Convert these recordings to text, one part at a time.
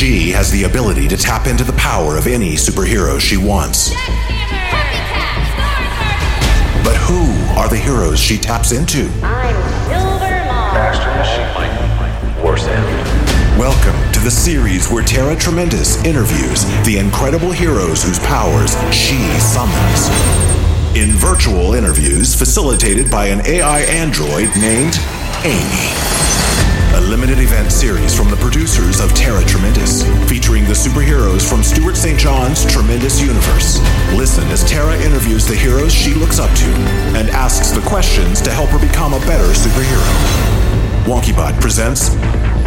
She has the ability to tap into the power of any superhero she wants. But who are the heroes she taps into? I'm Silver Mom. Master Machine. Worse end. Welcome to the series where Tara Tremendous interviews the incredible heroes whose powers she summons. In virtual interviews facilitated by an AI android named Amy. A limited event series from the producers of Tara Tremendous, featuring the superheroes from Stewart St. John's Tremendous Universe. Listen as Tara interviews the heroes she looks up to and asks the questions to help her become a better superhero. WonkyBot presents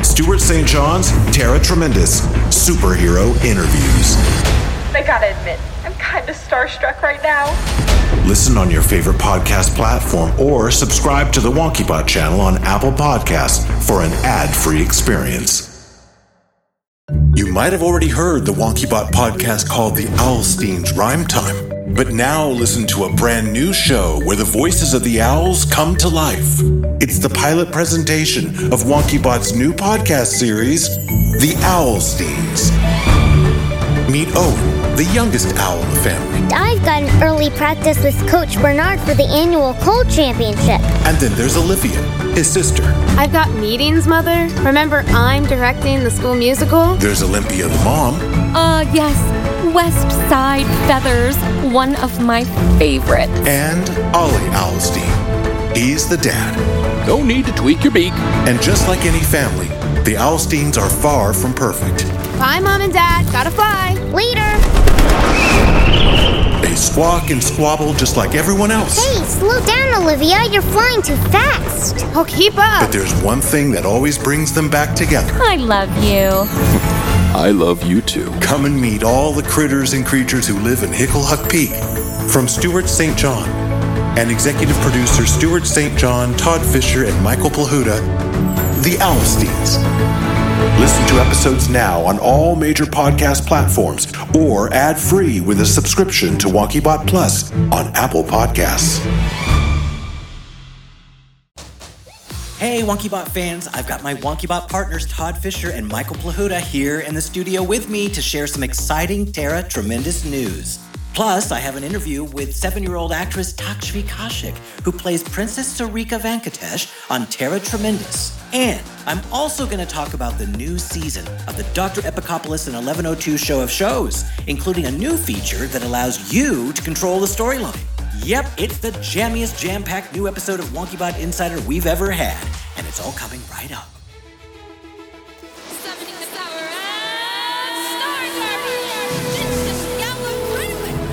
Stewart St. John's Tara Tremendous Superhero Interviews. I gotta admit, I'm kinda starstruck right now. Listen on your favorite podcast platform or subscribe to the WonkyBot channel on Apple Podcasts for an ad-free experience. You might have already heard the WonkyBot podcast called The Owlsteins Rhyme Time, but now listen to a brand new show where the voices of the owls come to life. It's the pilot presentation of WonkyBot's new podcast series, The Owlsteins. Meet Owen, the youngest owl in the family. I've got an early practice with Coach Bernard for the annual Cold Championship. And then there's Olivia, his sister. I've got meetings, Mother. Remember, I'm directing the school musical? There's Olympia, the mom. Uh, yes. West Side Feathers, one of my favorites. And Ollie Owlstein. He's the dad. No need to tweak your beak. And just like any family, the Owlsteins are far from perfect. Bye, Mom and Dad. Gotta fly. Later. They squawk and squabble just like everyone else. Hey, slow down, Olivia. You're flying too fast. Oh, keep up. But there's one thing that always brings them back together. I love you. I love you too. Come and meet all the critters and creatures who live in Hicklehuck Peak. From Stewart St. John and executive producer Stewart St. John, Todd Fisher, and Michael Plahuta, The Owlsteins. Listen to episodes now on all major podcast platforms or ad-free with a subscription to WonkyBot Plus on Apple Podcasts. Hey, WonkyBot fans! I've got my WonkyBot partners Todd Fisher and Michael Plahuta here in the studio with me to share some exciting Tara Tremendous news. Plus, I have an interview with seven-year-old actress Takshvi Kaushik, who plays Princess Sarika Venkatesh on Tara Tremendous. And I'm also going to talk about the new season of the Dr. Epicopoulos and 1102 show of shows, including a new feature that allows you to control the storyline. Yep, it's the jammiest jam-packed new episode of WonkyBot Insider we've ever had, and it's all coming right up.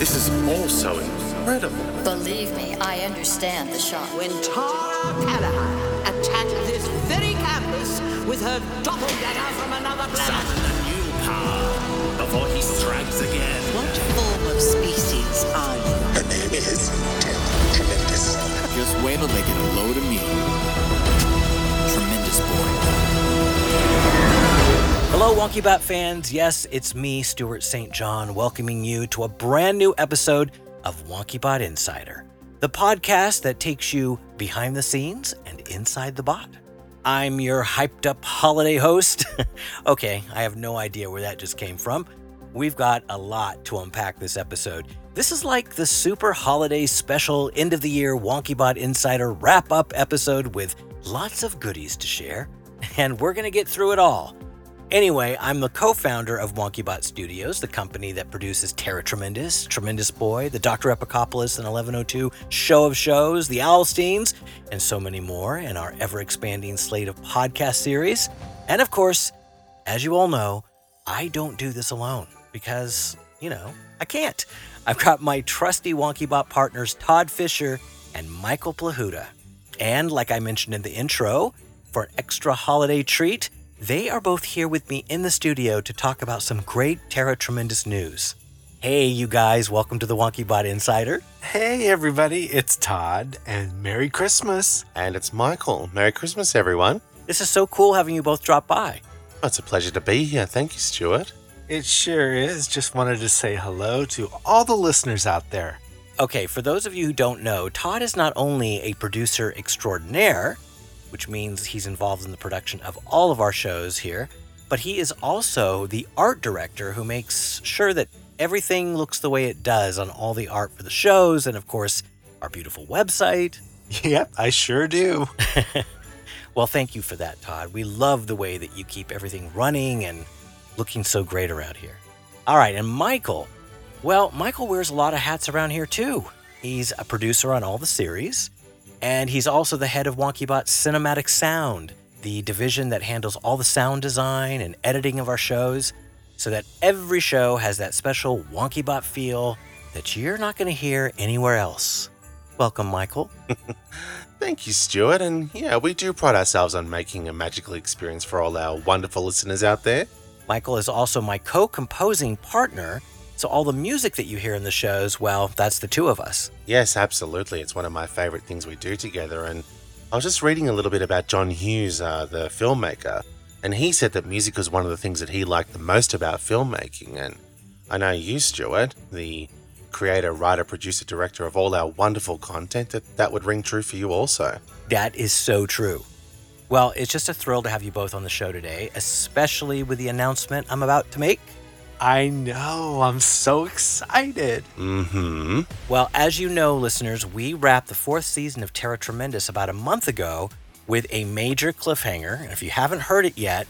This is also incredible. Believe me, I understand the shock. When Tara Callahan attacked this very campus with her doppelganger from another planet. Summon a new power before he strikes again. What form of species are you? Her name is Tara Tremendous. Just wait till they get a load of Hello, WonkyBot fans. Yes, it's me, Stewart St. John, welcoming you to a brand new episode of WonkyBot Insider, the podcast that takes you behind the scenes and inside the bot. I'm your hyped up holiday host. okay, I have no idea where that just came from. We've got a lot to unpack this episode. This is like the super holiday special end of the year WonkyBot Insider wrap up episode with lots of goodies to share, and we're going to get through it all. Anyway, I'm the co founder of WonkyBot Studios, the company that produces Tara Tremendous, Tremendous Boy, the Dr. Epicopoulos and 1102 Show of Shows, the Owlsteins, and so many more in our ever expanding slate of podcast series. And of course, as you all know, I don't do this alone because, you know, I can't. I've got my trusty WonkyBot partners, Todd Fisher and Michael Plahuta. And like I mentioned in the intro, for an extra holiday treat, they are both here with me in the studio to talk about some great Tara Tremendous news. Hey, you guys, welcome to the WonkyBot Insider. Hey, everybody, it's Todd, and Merry Christmas. And it's Michael. Merry Christmas, everyone. This is so cool having you both drop by. Oh, it's a pleasure to be here. Thank you, Stewart. It sure is. Just wanted to say hello to all the listeners out there. Okay, for those of you who don't know, Todd is not only a producer extraordinaire, which means he's involved in the production of all of our shows here, but he is also the art director who makes sure that everything looks the way it does on all the art for the shows and, of course, our beautiful website. Yep, I sure do. well, thank you for that, Todd. We love the way that you keep everything running and looking so great around here. All right, and Michael. Well, Michael wears a lot of hats around here too. He's a producer on all the series, and he's also the head of WonkyBot Cinematic Sound, the division that handles all the sound design and editing of our shows, so that every show has that special WonkyBot feel that you're not going to hear anywhere else. Welcome, Michael. Thank you, Stewart. And yeah, we do pride ourselves on making a magical experience for all our wonderful listeners out there. Michael is also my co composing partner. So, all the music that you hear in the shows, well, that's the two of us. Yes, absolutely. It's one of my favorite things we do together. And I was just reading a little bit about John Hughes, uh, the filmmaker, and he said that music was one of the things that he liked the most about filmmaking. And I know you, Stewart, the creator, writer, producer, director of all our wonderful content, that that would ring true for you also. That is so true. Well, it's just a thrill to have you both on the show today, especially with the announcement I'm about to make. I know, I'm so excited. Mm hmm. Well, as you know, listeners, we wrapped the fourth season of Tara Tremendous about a month ago with a major cliffhanger. And if you haven't heard it yet,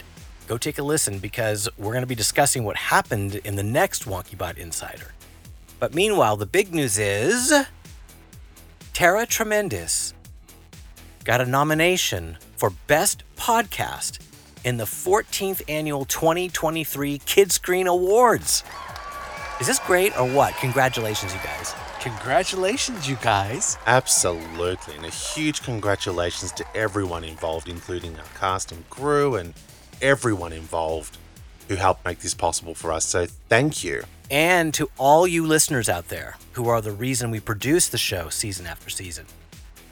go take a listen because we're going to be discussing what happened in the next WonkyBot Insider. But meanwhile, the big news is Tara Tremendous got a nomination for Best Podcast in the 14th Annual 2023 Kidscreen Awards. Is this great or what? Congratulations, you guys. Congratulations, you guys. Absolutely. And a huge congratulations to everyone involved, including our cast and crew and everyone involved who helped make this possible for us. So thank you. And to all you listeners out there who are the reason we produce the show season after season.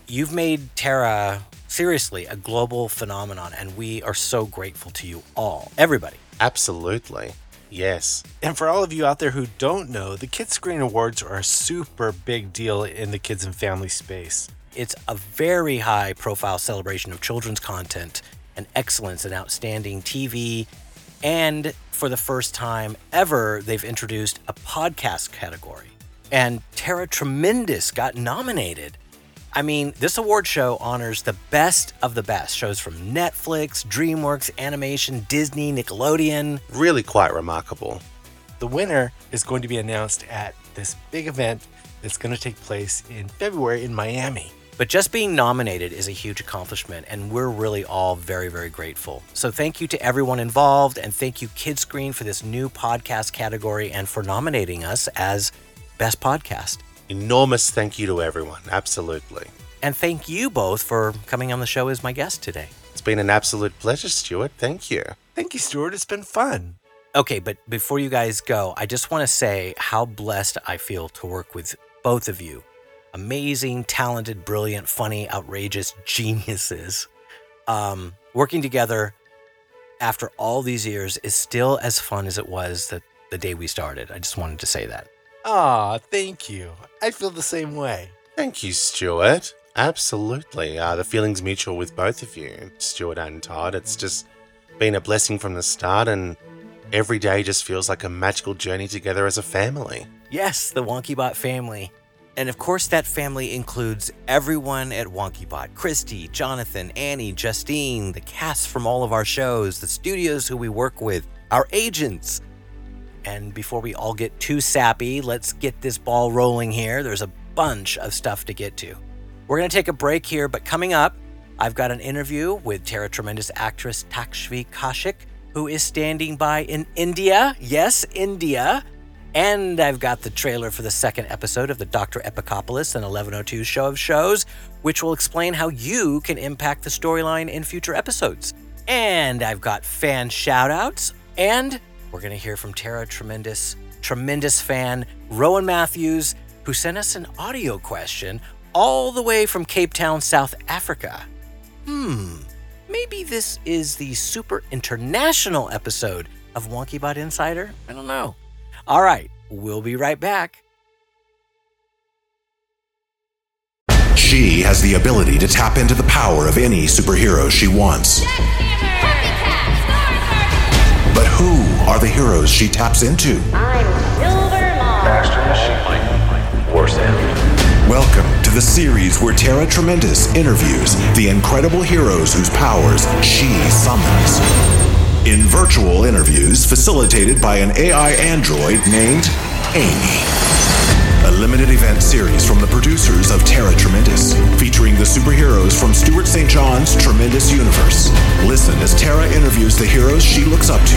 You've made Tara seriously a global phenomenon, and we are so grateful to you all, everybody. Absolutely. Yes. And for all of you out there who don't know, the Kidscreen Awards are a super big deal in the kids and family space. It's a very high profile celebration of children's content and excellence in outstanding TV. And for the first time ever, they've introduced a podcast category. And Tara Tremendous got nominated. I mean, this award show honors the best of the best shows from Netflix, DreamWorks, Animation, Disney, Nickelodeon. Really quite remarkable. The winner is going to be announced at this big event that's going to take place in February in Miami. But just being nominated is a huge accomplishment, and we're really all very, very grateful. So thank you to everyone involved, and thank you, Kidscreen, for this new podcast category and for nominating us as Best Podcast. Enormous thank you to everyone. Absolutely. And thank you both for coming on the show as my guest today. It's been an absolute pleasure, Stewart. Thank you. Thank you, Stewart. It's been fun. Okay, but before you guys go, I just want to say how blessed I feel to work with both of you. Amazing, talented, brilliant, funny, outrageous geniuses. Um, working together after all these years is still as fun as it was the, the day we started. I just wanted to say that. Aw, thank you. I feel the same way. Thank you, Stewart. Absolutely. Uh, the feeling's mutual with both of you, Stewart and Todd. It's just been a blessing from the start, and every day just feels like a magical journey together as a family. Yes, the WonkyBot family. And of course, that family includes everyone at WonkyBot Christy, Jonathan, Annie, Justine, the cast from all of our shows, the studios who we work with, our agents. And before we all get too sappy, let's get this ball rolling here. There's a bunch of stuff to get to. We're going to take a break here, but coming up, I've got an interview with Tara Tremendous actress Takshvi Kaushik, who is standing by in India. Yes, India. And I've got the trailer for the second episode of the Dr. Epicopolis and 1102 show of shows, which will explain how you can impact the storyline in future episodes. And I've got fan shoutouts, and we're going to hear from Tara Tremendous, tremendous fan Rowan Matthews, who sent us an audio question all the way from Cape Town, South Africa. Hmm, maybe this is the super international episode of WonkyBot Insider? I don't know. All right, we'll be right back. She has the ability to tap into the power of any superhero she wants. But who are the heroes she taps into? I'm Silver Mom. Master Machine. Worst end. Welcome to the series where Tara Tremendous interviews the incredible heroes whose powers she summons. In virtual interviews facilitated by an AI android named Amy. A limited event series from the producers of Tara Tremendous, featuring the superheroes from Stewart St. John's Tremendous Universe. Listen as Tara interviews the heroes she looks up to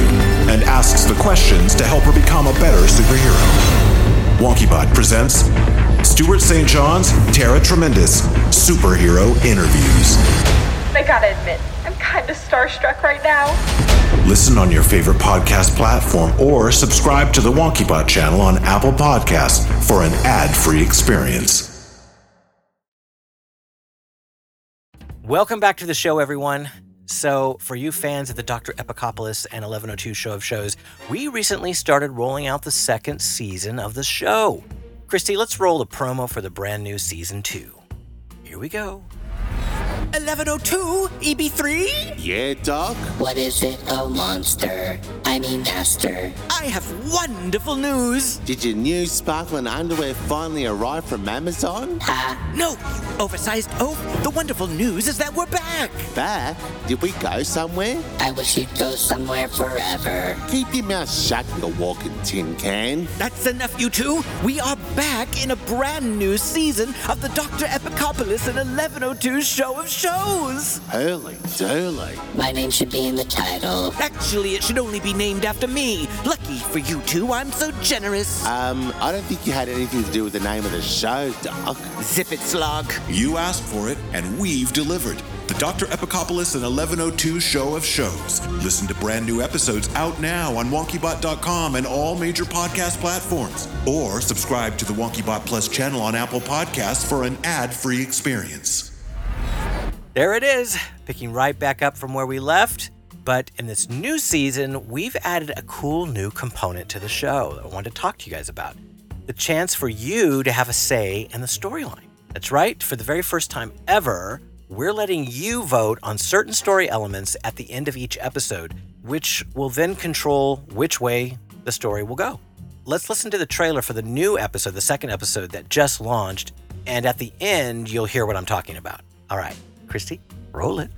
and asks the questions to help her become a better superhero. WonkyBot presents Stewart St. John's Tara Tremendous Superhero Interviews. I gotta admit, I'm kinda starstruck right now. Listen on your favorite podcast platform or subscribe to the WonkyBot channel on Apple Podcasts for an ad-free experience. Welcome back to the show, everyone. So, for you fans of the Dr. Epicopolis and 1102 show of shows, we recently started rolling out the second season of the show. Christy, let's roll the promo for the brand new season two. Here we go. 1102 EB3? Yeah, Doc? What is it, oh monster? I mean, master. I have wonderful news. Did your new sparkling underwear finally arrive from Amazon? Ha! No, you oversized oaf. The wonderful news is that we're back. Back? Did we go somewhere? I wish you'd go somewhere forever. Keep your mouth shut, you walking tin can. That's enough, you two. We are back in a brand new season of the Dr. Epicopolis and 1102 show of shows. Holy doly. My name should be in the title. Actually, it should only be named after me. Lucky for you two, I'm so generous. Um, I don't think you had anything to do with the name of the show, Doc. Zip it, Slog. You asked for it, and we've delivered. The Dr. Epicopolis and 1102 show of shows. Listen to brand new episodes out now on WonkyBot.com and all major podcast platforms. Or subscribe to the WonkyBot Plus channel on Apple Podcasts for an ad-free experience. There it is, picking right back up from where we left. But in this new season, we've added a cool new component to the show that I wanted to talk to you guys about the chance for you to have a say in the storyline. That's right, for the very first time ever, we're letting you vote on certain story elements at the end of each episode, which will then control which way the story will go. Let's listen to the trailer for the new episode, the second episode that just launched, and at the end, you'll hear what I'm talking about. All right, Christy, roll it.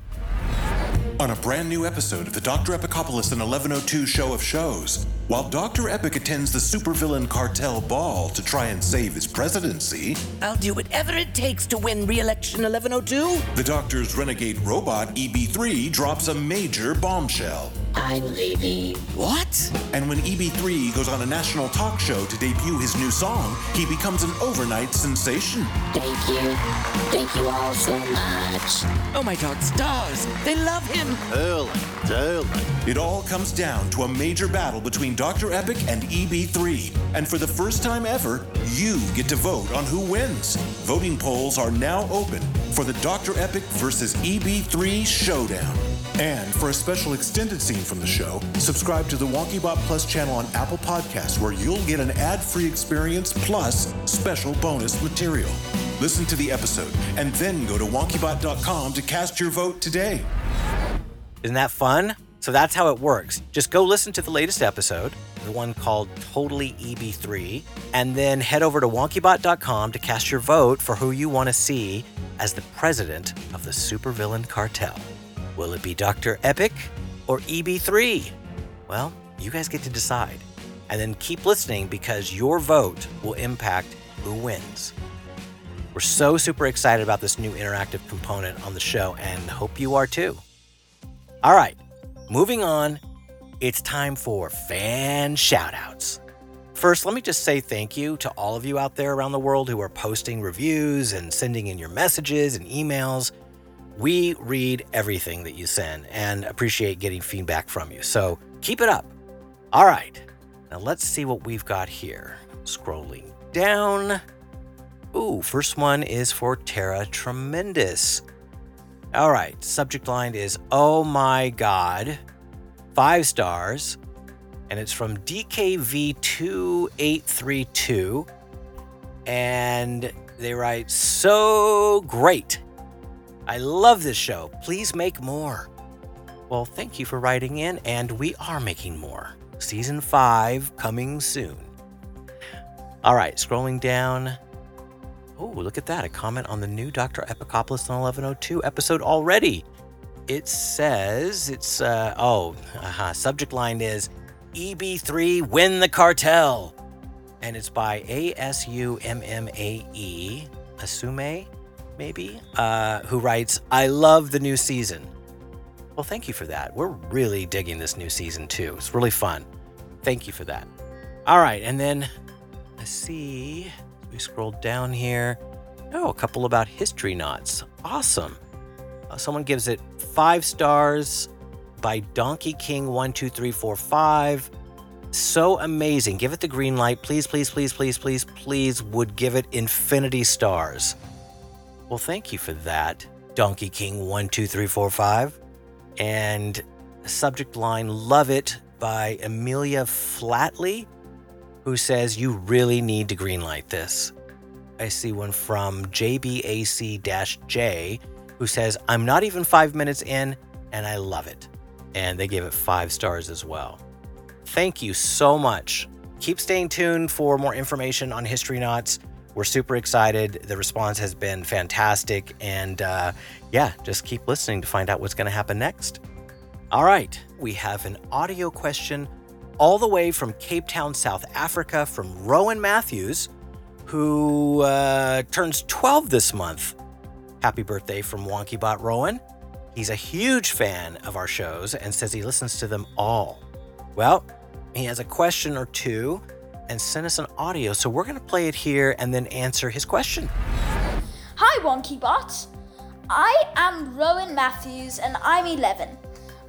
On a brand new episode of the Dr. Epicopolis and 1102 show of shows, while Dr. Epic attends the supervillain cartel ball to try and save his presidency, I'll do whatever it takes to win re election 1102. the Doctor's renegade robot EB3 drops a major bombshell. I'm leaving. What? And when EB3 goes on a national talk show to debut his new song, he becomes an overnight sensation. Thank you. Thank you all so much. Oh, my god, stars. They love him. Early, early. It all comes down to a major battle between Dr. Epic and EB3. And for the first time ever, you get to vote on who wins. Voting polls are now open for the Dr. Epic versus EB3 showdown. And for a special extended scene from the show, subscribe to the WonkyBot Plus channel on Apple Podcasts, where you'll get an ad free experience plus special bonus material. Listen to the episode and then go to wonkybot.com to cast your vote today. Isn't that fun? So that's how it works. Just go listen to the latest episode, the one called Totally EB3, and then head over to wonkybot.com to cast your vote for who you want to see as the president of the supervillain cartel. Will it be Dr. Epic or EB3? Well, you guys get to decide. And then keep listening because your vote will impact who wins. We're so super excited about this new interactive component on the show and hope you are too. All right, moving on, it's time for fan shoutouts. First, let me just say thank you to all of you out there around the world who are posting reviews and sending in your messages and emails. We read everything that you send and appreciate getting feedback from you. So keep it up. All right, now let's see what we've got here. Scrolling down. Ooh, first one is for Tara Tremendous. All right, subject line is Oh my God, five stars, and it's from DKV2832. And they write, So great. I love this show. Please make more. Well, thank you for writing in, and we are making more. Season 5 coming soon. All right, scrolling down. Oh, look at that. A comment on the new Dr. Epicopoulos on 1102 episode already. It says it's, uh, oh, uh-huh. subject line is EB3 Win the Cartel. And it's by A S U M M A E, Asume, maybe, uh, who writes, I love the new season. Well, thank you for that. We're really digging this new season too. It's really fun. Thank you for that. All right, and then I see we scrolled down here. Oh, a couple about history knots. Awesome. Uh, someone gives it five stars by Donkey King one two three four five. So amazing. Give it the green light. Please, please, please, please, please, please would give it infinity stars. Well, thank you for that, Donkey King 12345. And subject line Love It by Amelia Flatley, who says, You really need to greenlight this. I see one from JBAC J, who says, I'm not even five minutes in and I love it. And they gave it five stars as well. Thank you so much. Keep staying tuned for more information on History Knots. We're super excited. The response has been fantastic. And uh, yeah, just keep listening to find out what's going to happen next. All right, we have an audio question all the way from Cape Town, South Africa, from Rowan Matthews, who uh, turns 12 this month. Happy birthday from WonkyBot Rowan. He's a huge fan of our shows and says he listens to them all. Well, he has a question or two and sent us an audio, so we're going to play it here and then answer his question. Hi, WonkyBot. I am Rowan Matthews and I'm 11.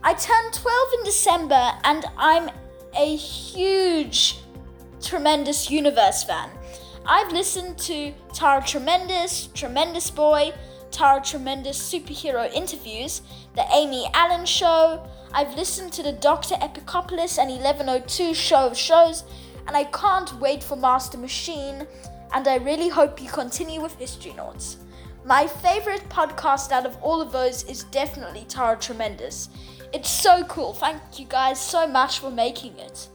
I turned 12 in December and I'm a huge Tremendous Universe fan. I've listened to Tara Tremendous, Tremendous Boy, Tara Tremendous superhero interviews, The Amy Allen Show. I've listened to the Dr. Epicopoulos and 1102 show of shows, and I can't wait for Master Machine. And I really hope you continue with History Notes. My favorite podcast out of all of those is definitely Tara Tremendous. It's so cool. Thank you guys so much for making it.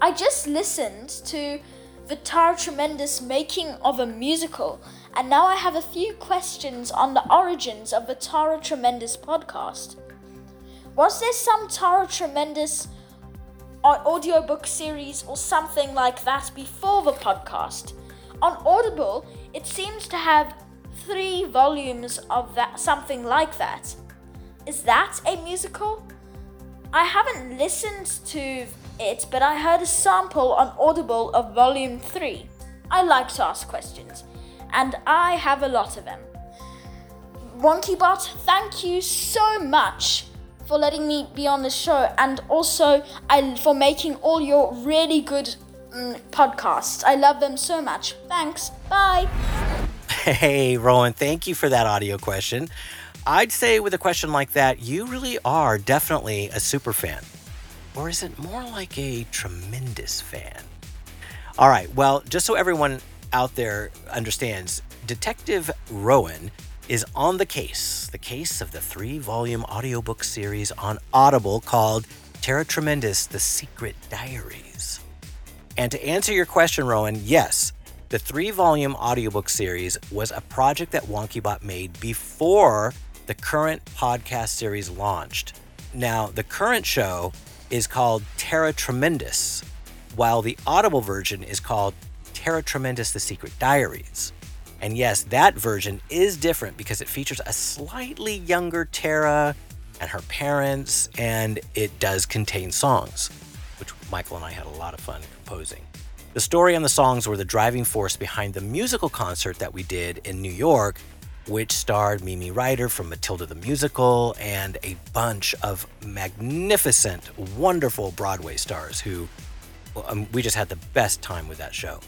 I just listened to the Tara Tremendous making of a musical, and now I have a few questions on the origins of the Tara Tremendous podcast. Was there some Tara Tremendous audiobook series or something like that before the podcast? On Audible, it seems to have three volumes of that something like that. Is that a musical? I haven't listened to it, but I heard a sample on Audible of volume 3. I like to ask questions, and I have a lot of them. WonkyBot, thank you so much for letting me be on the show and also I, for making all your really good mm, podcasts. I love them so much. Thanks. Bye. Hey, Rowan, thank you for that audio question. I'd say with a question like that, you really are definitely a super fan. Or is it more like a tremendous fan? All right, well, just so everyone out there understands, Detective Rowan is on the case, the case of the three volume audiobook series on Audible called Tara Tremendous The Secret Diaries. And to answer your question, Rowan, yes, the three volume audiobook series was a project that WonkyBot made before the current podcast series launched. Now, the current show is called Tara Tremendous, while the Audible version is called Tara Tremendous The Secret Diaries. And yes, that version is different because it features a slightly younger Tara and her parents, and it does contain songs, which Michael and I had a lot of fun composing. The story and the songs were the driving force behind the musical concert that we did in New York, which starred Mimi Ryder from Matilda the Musical and a bunch of magnificent, wonderful Broadway stars who um, we just had the best time with that show.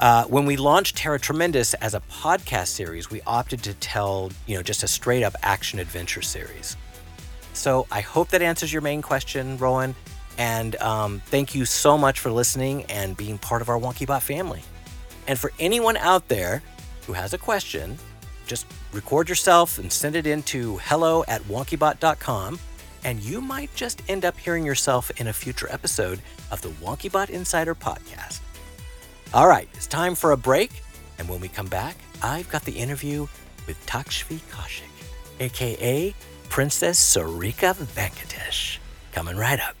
Uh, when we launched Tara Tremendous as a podcast series, we opted to tell, you know, just a straight up action adventure series. So I hope that answers your main question, Rowan. And um, thank you so much for listening and being part of our WonkyBot family. And for anyone out there who has a question, just record yourself and send it in to hello at wonkybot.com. and you might just end up hearing yourself in a future episode of the WonkyBot Insider podcast. All right, it's time for a break, and when we come back, I've got the interview with Takshvi Kaushik, aka Princess Sarika Venkatesh, coming right up.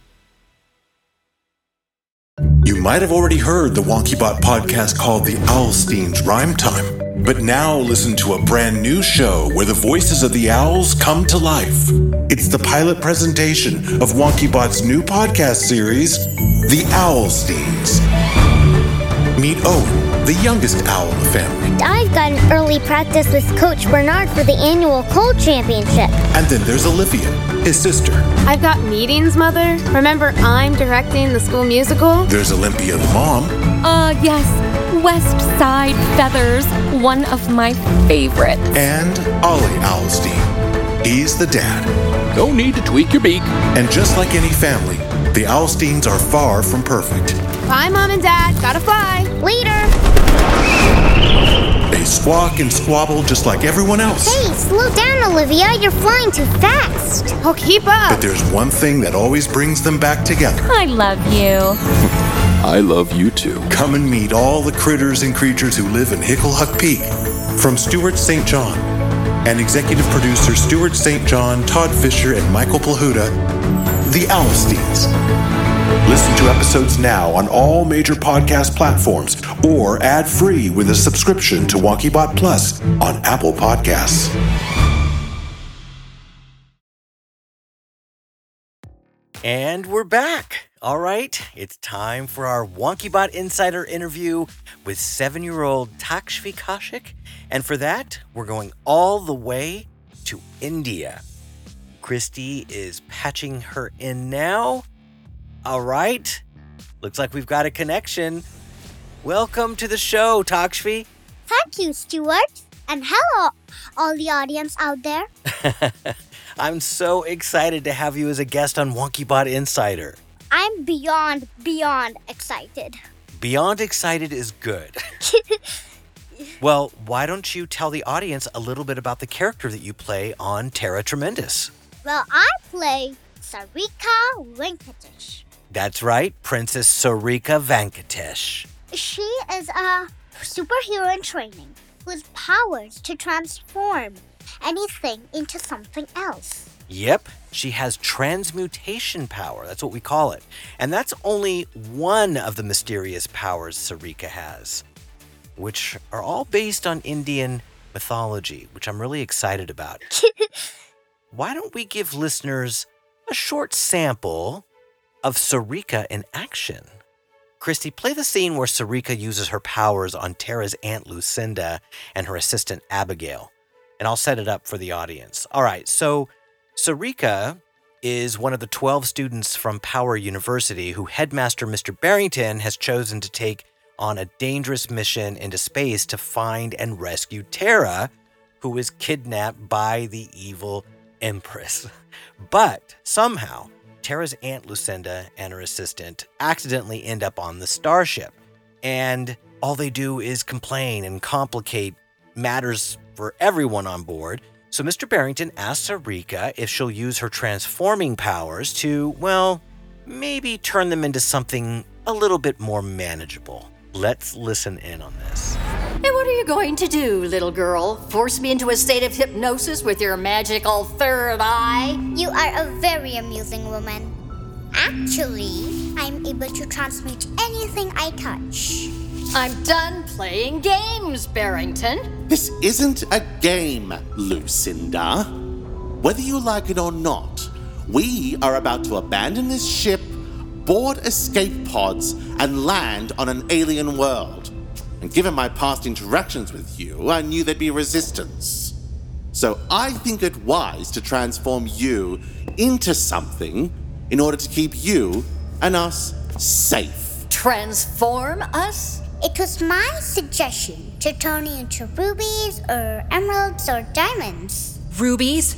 You might have already heard the WonkyBot podcast called The Owlsteins Rhyme Time, but now listen to a brand new show where the voices of the owls come to life. It's the pilot presentation of WonkyBot's new podcast series, The Owlsteins. Meet Owen, the youngest owl in the family. I've got an early practice with Coach Bernard for the annual Cold Championship. And then there's Olivia, his sister. I've got meetings, Mother. Remember, I'm directing the school musical? There's Olympia, the mom. Uh, yes. West Side Feathers, one of my favorites. And Ollie Owlstein. He's the dad. No need to tweak your beak. And just like any family, the Owlsteins are far from perfect. Bye, Mom and Dad. Gotta fly. Later. They squawk and squabble just like everyone else. Hey, slow down, Olivia. You're flying too fast. Oh, keep up. But there's one thing that always brings them back together. I love you. I love you too. Come and meet all the critters and creatures who live in Hicklehuck Peak. From Stewart St. John and executive producer Stewart St. John, Todd Fisher, and Michael Plahuta, The Owlsteins. Listen to episodes now on all major podcast platforms or ad-free with a subscription to WonkyBot Plus on Apple Podcasts. And we're back. All right, it's time for our WonkyBot Insider interview with seven year old Takshvi Kaushik. And for that, we're going all the way to India. Christy is patching her in now. All right, looks like we've got a connection. Welcome to the show, Takshvi. Thank you, Stewart. And hello, all the audience out there. I'm so excited to have you as a guest on WonkyBot Insider. I'm beyond, beyond excited. Beyond excited is good. well, why don't you tell the audience a little bit about the character that you play on Tara Tremendous? Well, I play Sarika Venkatesh. That's right, Princess Sarika Venkatesh. She is a superhero in training whose powers to transform anything into something else. Yep, she has transmutation power. That's what we call it. And that's only one of the mysterious powers Sarika has, which are all based on Indian mythology, which I'm really excited about. Why don't we give listeners a short sample of Sarika in action? Christy, play the scene where Sarika uses her powers on Tara's Aunt Lucinda and her assistant Abigail, and I'll set it up for the audience. All right, so Sarika is one of the 12 students from Power University who headmaster Mr. Barrington has chosen to take on a dangerous mission into space to find and rescue Tara, who is kidnapped by the evil Empress. But somehow, Tara's Aunt Lucinda and her assistant accidentally end up on the starship. And all they do is complain and complicate matters for everyone on board. So Mr. Barrington asks Sarika if she'll use her transforming powers to, well, maybe turn them into something a little bit more manageable. Let's listen in on this. And what are you going to do, little girl? Force me into a state of hypnosis with your magical third eye? You are a very amusing woman. Actually, I'm able to transmute anything I touch. I'm done playing games, Barrington. This isn't a game, Lucinda. Whether you like it or not, we are about to abandon this ship, board escape pods, and land on an alien world. And given my past interactions with you, I knew there'd be resistance. So I think it wise to transform you into something in order to keep you and us safe. Transform us? It was my suggestion to turn you into rubies or emeralds or diamonds. Rubies?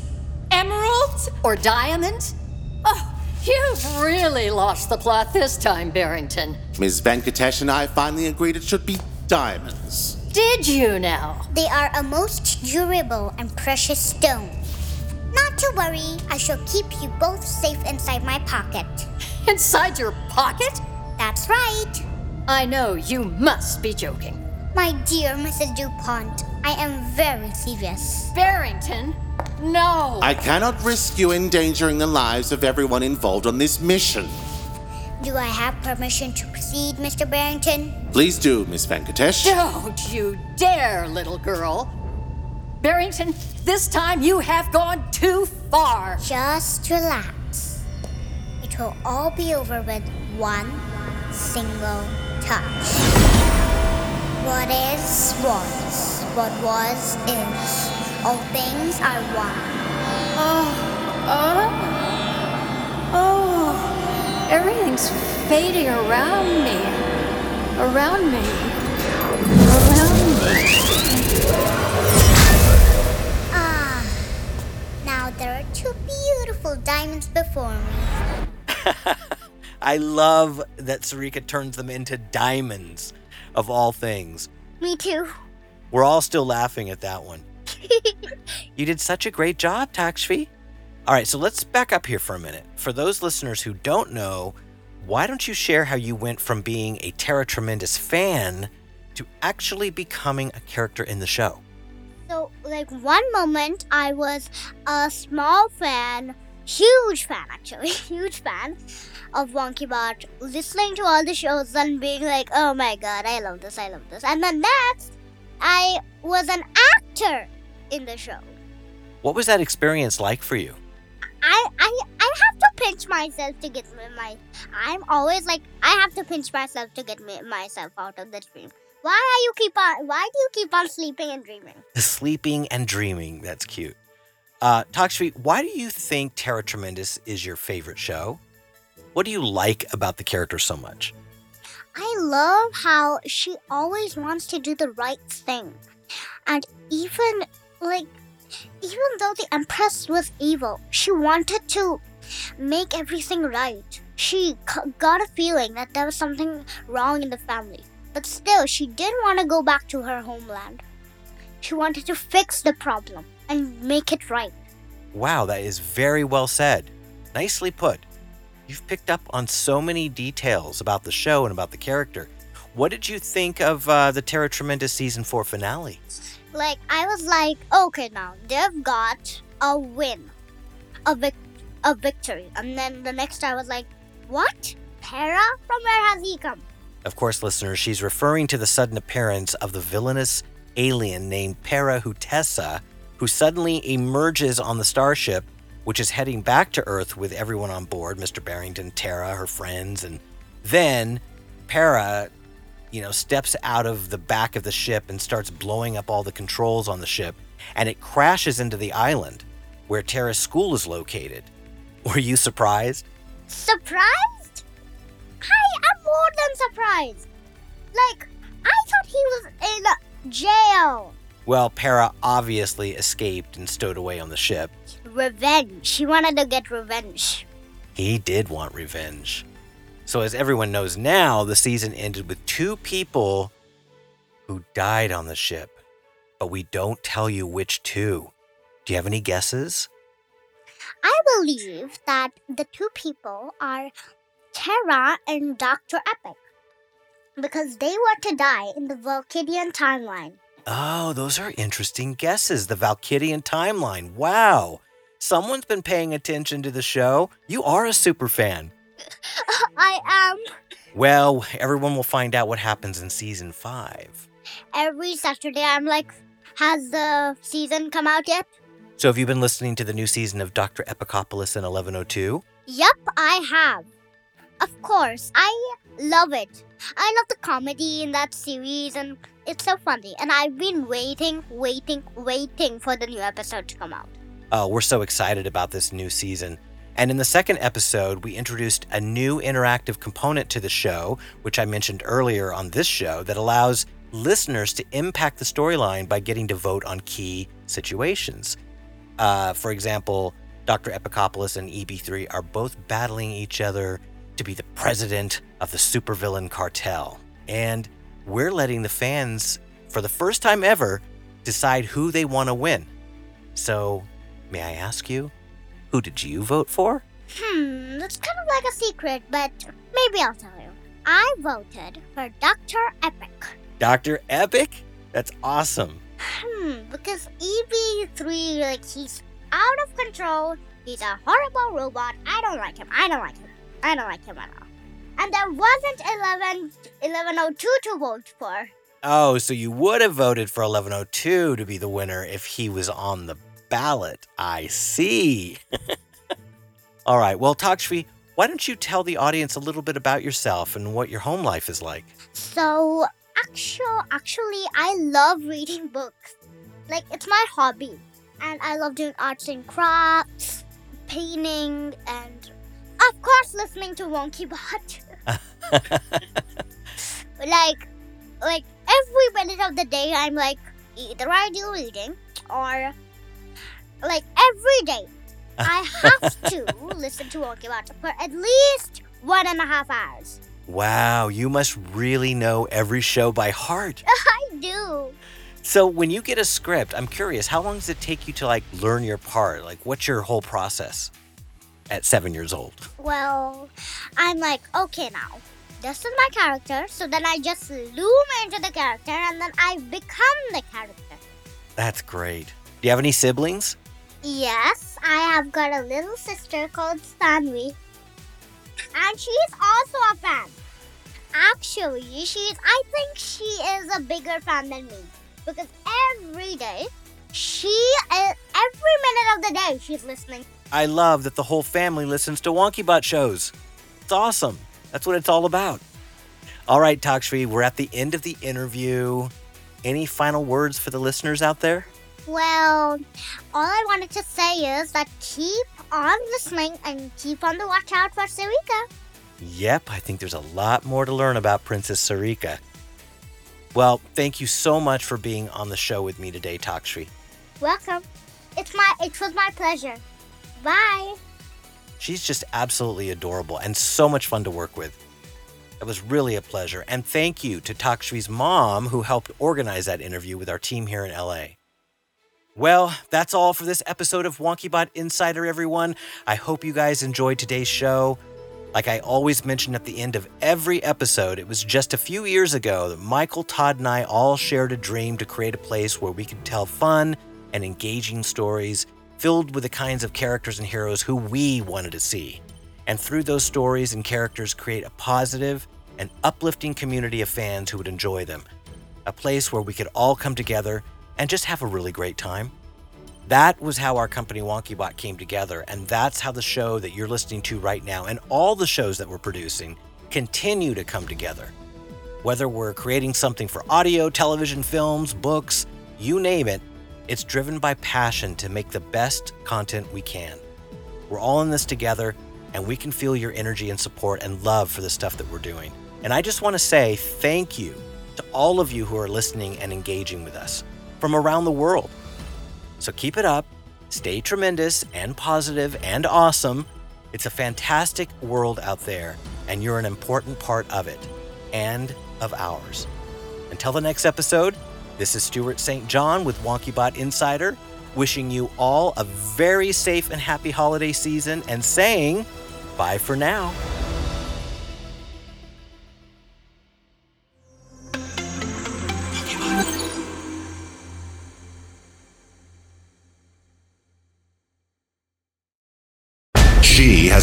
Emeralds? Or diamonds? Oh, you've really lost the plot this time, Barrington. Ms. Venkatesh and I finally agreed it should be diamonds. Did you now? They are a most durable and precious stone. Not to worry. I shall keep you both safe inside my pocket. Inside your pocket? That's right. I know you must be joking. My dear Mrs. DuPont, I am very serious. Barrington, no. I cannot risk you endangering the lives of everyone involved on this mission. Do I have permission to proceed, Mr. Barrington? Please do, Miss Venkatesh. Don't you dare, little girl. Barrington, this time you have gone too far. Just relax. It will all be over with one single touch. What is was, what was is. All things are one. Oh, oh, oh. Everything's fading around me. Around me. Around me. Ah, now there are two beautiful diamonds before me. I love that Sarika turns them into diamonds, of all things. Me too. We're all still laughing at that one. you did such a great job, Takshvi. All right, so let's back up here for a minute. For those listeners who don't know, why don't you share how you went from being a Tara Tremendous fan to actually becoming a character in the show? So, like, one moment I was a small fan, huge fan actually, huge fan of WonkyBot, listening to all the shows and being like, oh my god, I love this, I love this. And then next, I was an actor in the show. What was that experience like for you? I, I I have to pinch myself to get my. I'm always like I have to pinch myself to get me, myself out of the dream. Why are you keep on? Why do you keep on sleeping and dreaming? Sleeping and dreaming. That's cute. Uh, Takshvi, why do you think Tara Tremendous is your favorite show? What do you like about the character so much? I love how she always wants to do the right thing. And even, like, even though the Empress was evil, she wanted to make everything right. She got a feeling that there was something wrong in the family. But still, she did want to go back to her homeland. She wanted to fix the problem and make it right. Wow, that is very well said. Nicely put. You've picked up on so many details about the show and about the character. What did you think of uh, the Tara Tremendous season four finale? Like, I was like, okay, now they've got a win, a, vic- a victory. And then the next I was like, what? Para? From where has he come? Of course, listeners, she's referring to the sudden appearance of the villainous alien named Para Hutessa, who suddenly emerges on the starship, which is heading back to Earth with everyone on board Mr. Barrington, Tara, her friends. And then Para, you know, steps out of the back of the ship and starts blowing up all the controls on the ship, and it crashes into the island where Tara's school is located. Were you surprised? Surprised? I am more than surprised. Like, I thought he was in jail. Well, Para obviously escaped and stowed away on the ship. Revenge. He wanted to get revenge. He did want revenge. So, as everyone knows now, the season ended with two people who died on the ship, but we don't tell you which two. Do you have any guesses? I believe that the two people are Tara and Dr. Epic because they were to die in the Valkyrian timeline. Oh, those are interesting guesses. The Valkyrian timeline. Wow. Someone's been paying attention to the show. You are a super fan. I am. Well, everyone will find out what happens in season five. Every Saturday, I'm like, has the season come out yet? So, have you been listening to the new season of Dr. Epicopolis in 1102? Yep, I have. Of course, I love it. I love the comedy in that series, and it's so funny. And I've been waiting, waiting, waiting for the new episode to come out. Oh, we're so excited about this new season. And in the second episode, we introduced a new interactive component to the show, which I mentioned earlier on this show, that allows listeners to impact the storyline by getting to vote on key situations. Uh, for example, Dr. Epicopolis and EB3 are both battling each other to be the president of the supervillain cartel. And we're letting the fans, for the first time ever, decide who they want to win. So, may I ask you, Who did you vote for? Hmm, it's kind of like a secret, but maybe I'll tell you. I voted for Dr. Epic. Dr. Epic? That's awesome. Hmm, because EB3, like, he's out of control. He's a horrible robot. I don't like him. I don't like him. I don't like him at all. And there wasn't 11, 1102 to vote for. Oh, so you would have voted for 1102 to be the winner if he was on the ballot. I see. All right. Well, Takshvi, why don't you tell the audience a little bit about yourself and what your home life is like? So, actual, actually, I love reading books. Like, it's my hobby. And I love doing arts and crafts, painting, and of course, listening to WonkyBot. like, like every minute of the day, I'm like, either I do reading or like every day, I have to listen to Bot for at least one and a half hours. Wow, you must really know every show by heart. I do. So, when you get a script, I'm curious, how long does it take you to like learn your part? Like, what's your whole process at seven years old? Well, I'm like, okay, now this is my character. So then I just loom into the character and then I become the character. That's great. Do you have any siblings? Yes, I have got a little sister called Stanley. And she's also a fan. Actually, she's, I think she is a bigger fan than me. Because every day, she, is, every minute of the day, she's listening. I love that the whole family listens to Wonky WonkyBot shows. It's awesome. That's what it's all about. All right, Takshvi, we're at the end of the interview. Any final words for the listeners out there? Well, all I wanted to say is that keep on listening and keep on the watch out for Sarika. Yep, I think there's a lot more to learn about Princess Sarika. Well, thank you so much for being on the show with me today, Takshvi. Welcome. It's my it was my pleasure. Bye. She's just absolutely adorable and so much fun to work with. It was really a pleasure. And thank you to Takshvi's mom who helped organize that interview with our team here in LA. Well, that's all for this episode of WonkyBot Insider, everyone. I hope you guys enjoyed today's show. Like I always mention at the end of every episode, it was just a few years ago that Michael, Todd, and I all shared a dream to create a place where we could tell fun and engaging stories filled with the kinds of characters and heroes who we wanted to see. And through those stories and characters, create a positive and uplifting community of fans who would enjoy them. A place where we could all come together and just have a really great time. That was how our company WonkyBot came together, and that's how the show that you're listening to right now and all the shows that we're producing continue to come together. Whether we're creating something for audio, television, films, books, you name it, it's driven by passion to make the best content we can. We're all in this together, and we can feel your energy and support and love for the stuff that we're doing. And I just want to say thank you to all of you who are listening and engaging with us from around the world. So keep it up, stay tremendous and positive and awesome. It's a fantastic world out there, and you're an important part of it and of ours. Until the next episode, this is Stewart St. John with WonkyBot Insider, wishing you all a very safe and happy holiday season and saying bye for now.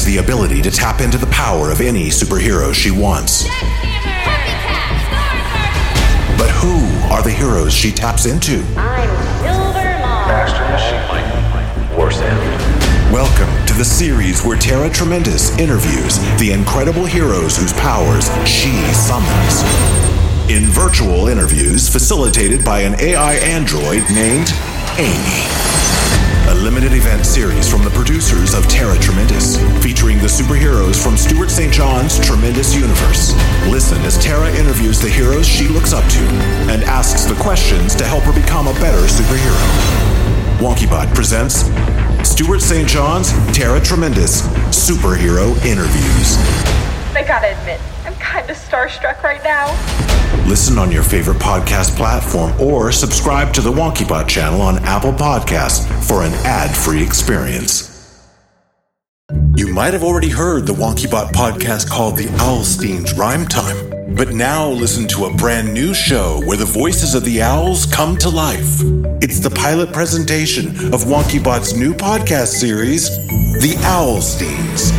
The ability to tap into the power of any superhero she wants. But who are the heroes she taps into? I'm Silvermont. Master Machine. Worst enemy. Welcome to the series where Tara Tremendous interviews the incredible heroes whose powers she summons. In virtual interviews facilitated by an AI android named Amy. A limited event series from the producers of Tara Tremendous, featuring the superheroes from Stewart St. John's Tremendous Universe. Listen as Tara interviews the heroes she looks up to and asks the questions to help her become a better superhero. WonkyBot presents Stewart St. John's Tara Tremendous Superhero Interviews. I gotta admit, I'm kinda starstruck right now. Listen on your favorite podcast platform or subscribe to the WonkyBot channel on Apple Podcasts for an ad free experience. You might have already heard the WonkyBot podcast called The Owlsteins Rhyme Time, but now listen to a brand new show where the voices of the owls come to life. It's the pilot presentation of WonkyBot's new podcast series, The Owlsteins.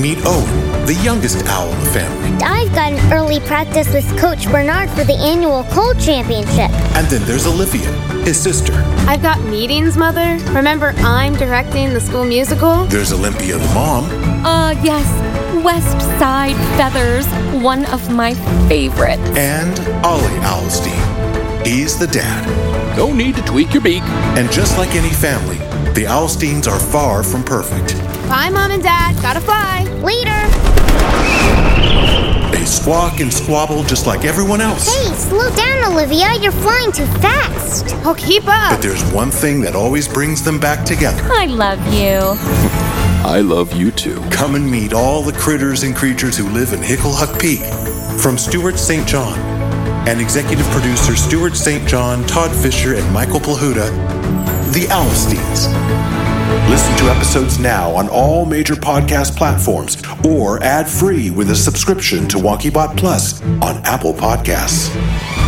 Meet Owen, the youngest owl in the family. I've got an early practice with Coach Bernard for the annual Cold Championship. And then there's Olivia, his sister. I've got meetings, Mother. Remember, I'm directing the school musical? There's Olympia, the mom. Uh, yes. West Side Feathers, one of my favorites. And Ollie Owlstein. He's the dad. No need to tweak your beak. And just like any family, the Owlsteins are far from perfect. Bye, Mom and Dad. Gotta fly. Later. They squawk and squabble just like everyone else. Hey, slow down, Olivia. You're flying too fast. Oh, keep up. But there's one thing that always brings them back together. I love you. I love you too. Come and meet all the critters and creatures who live in Hicklehuck Peak. From Stewart St. John and executive producer Stewart St. John, Todd Fisher, and Michael Plahuta, The Owlsteins. Listen to episodes now on all major podcast platforms or ad free with a subscription to WonkyBot Plus on Apple Podcasts.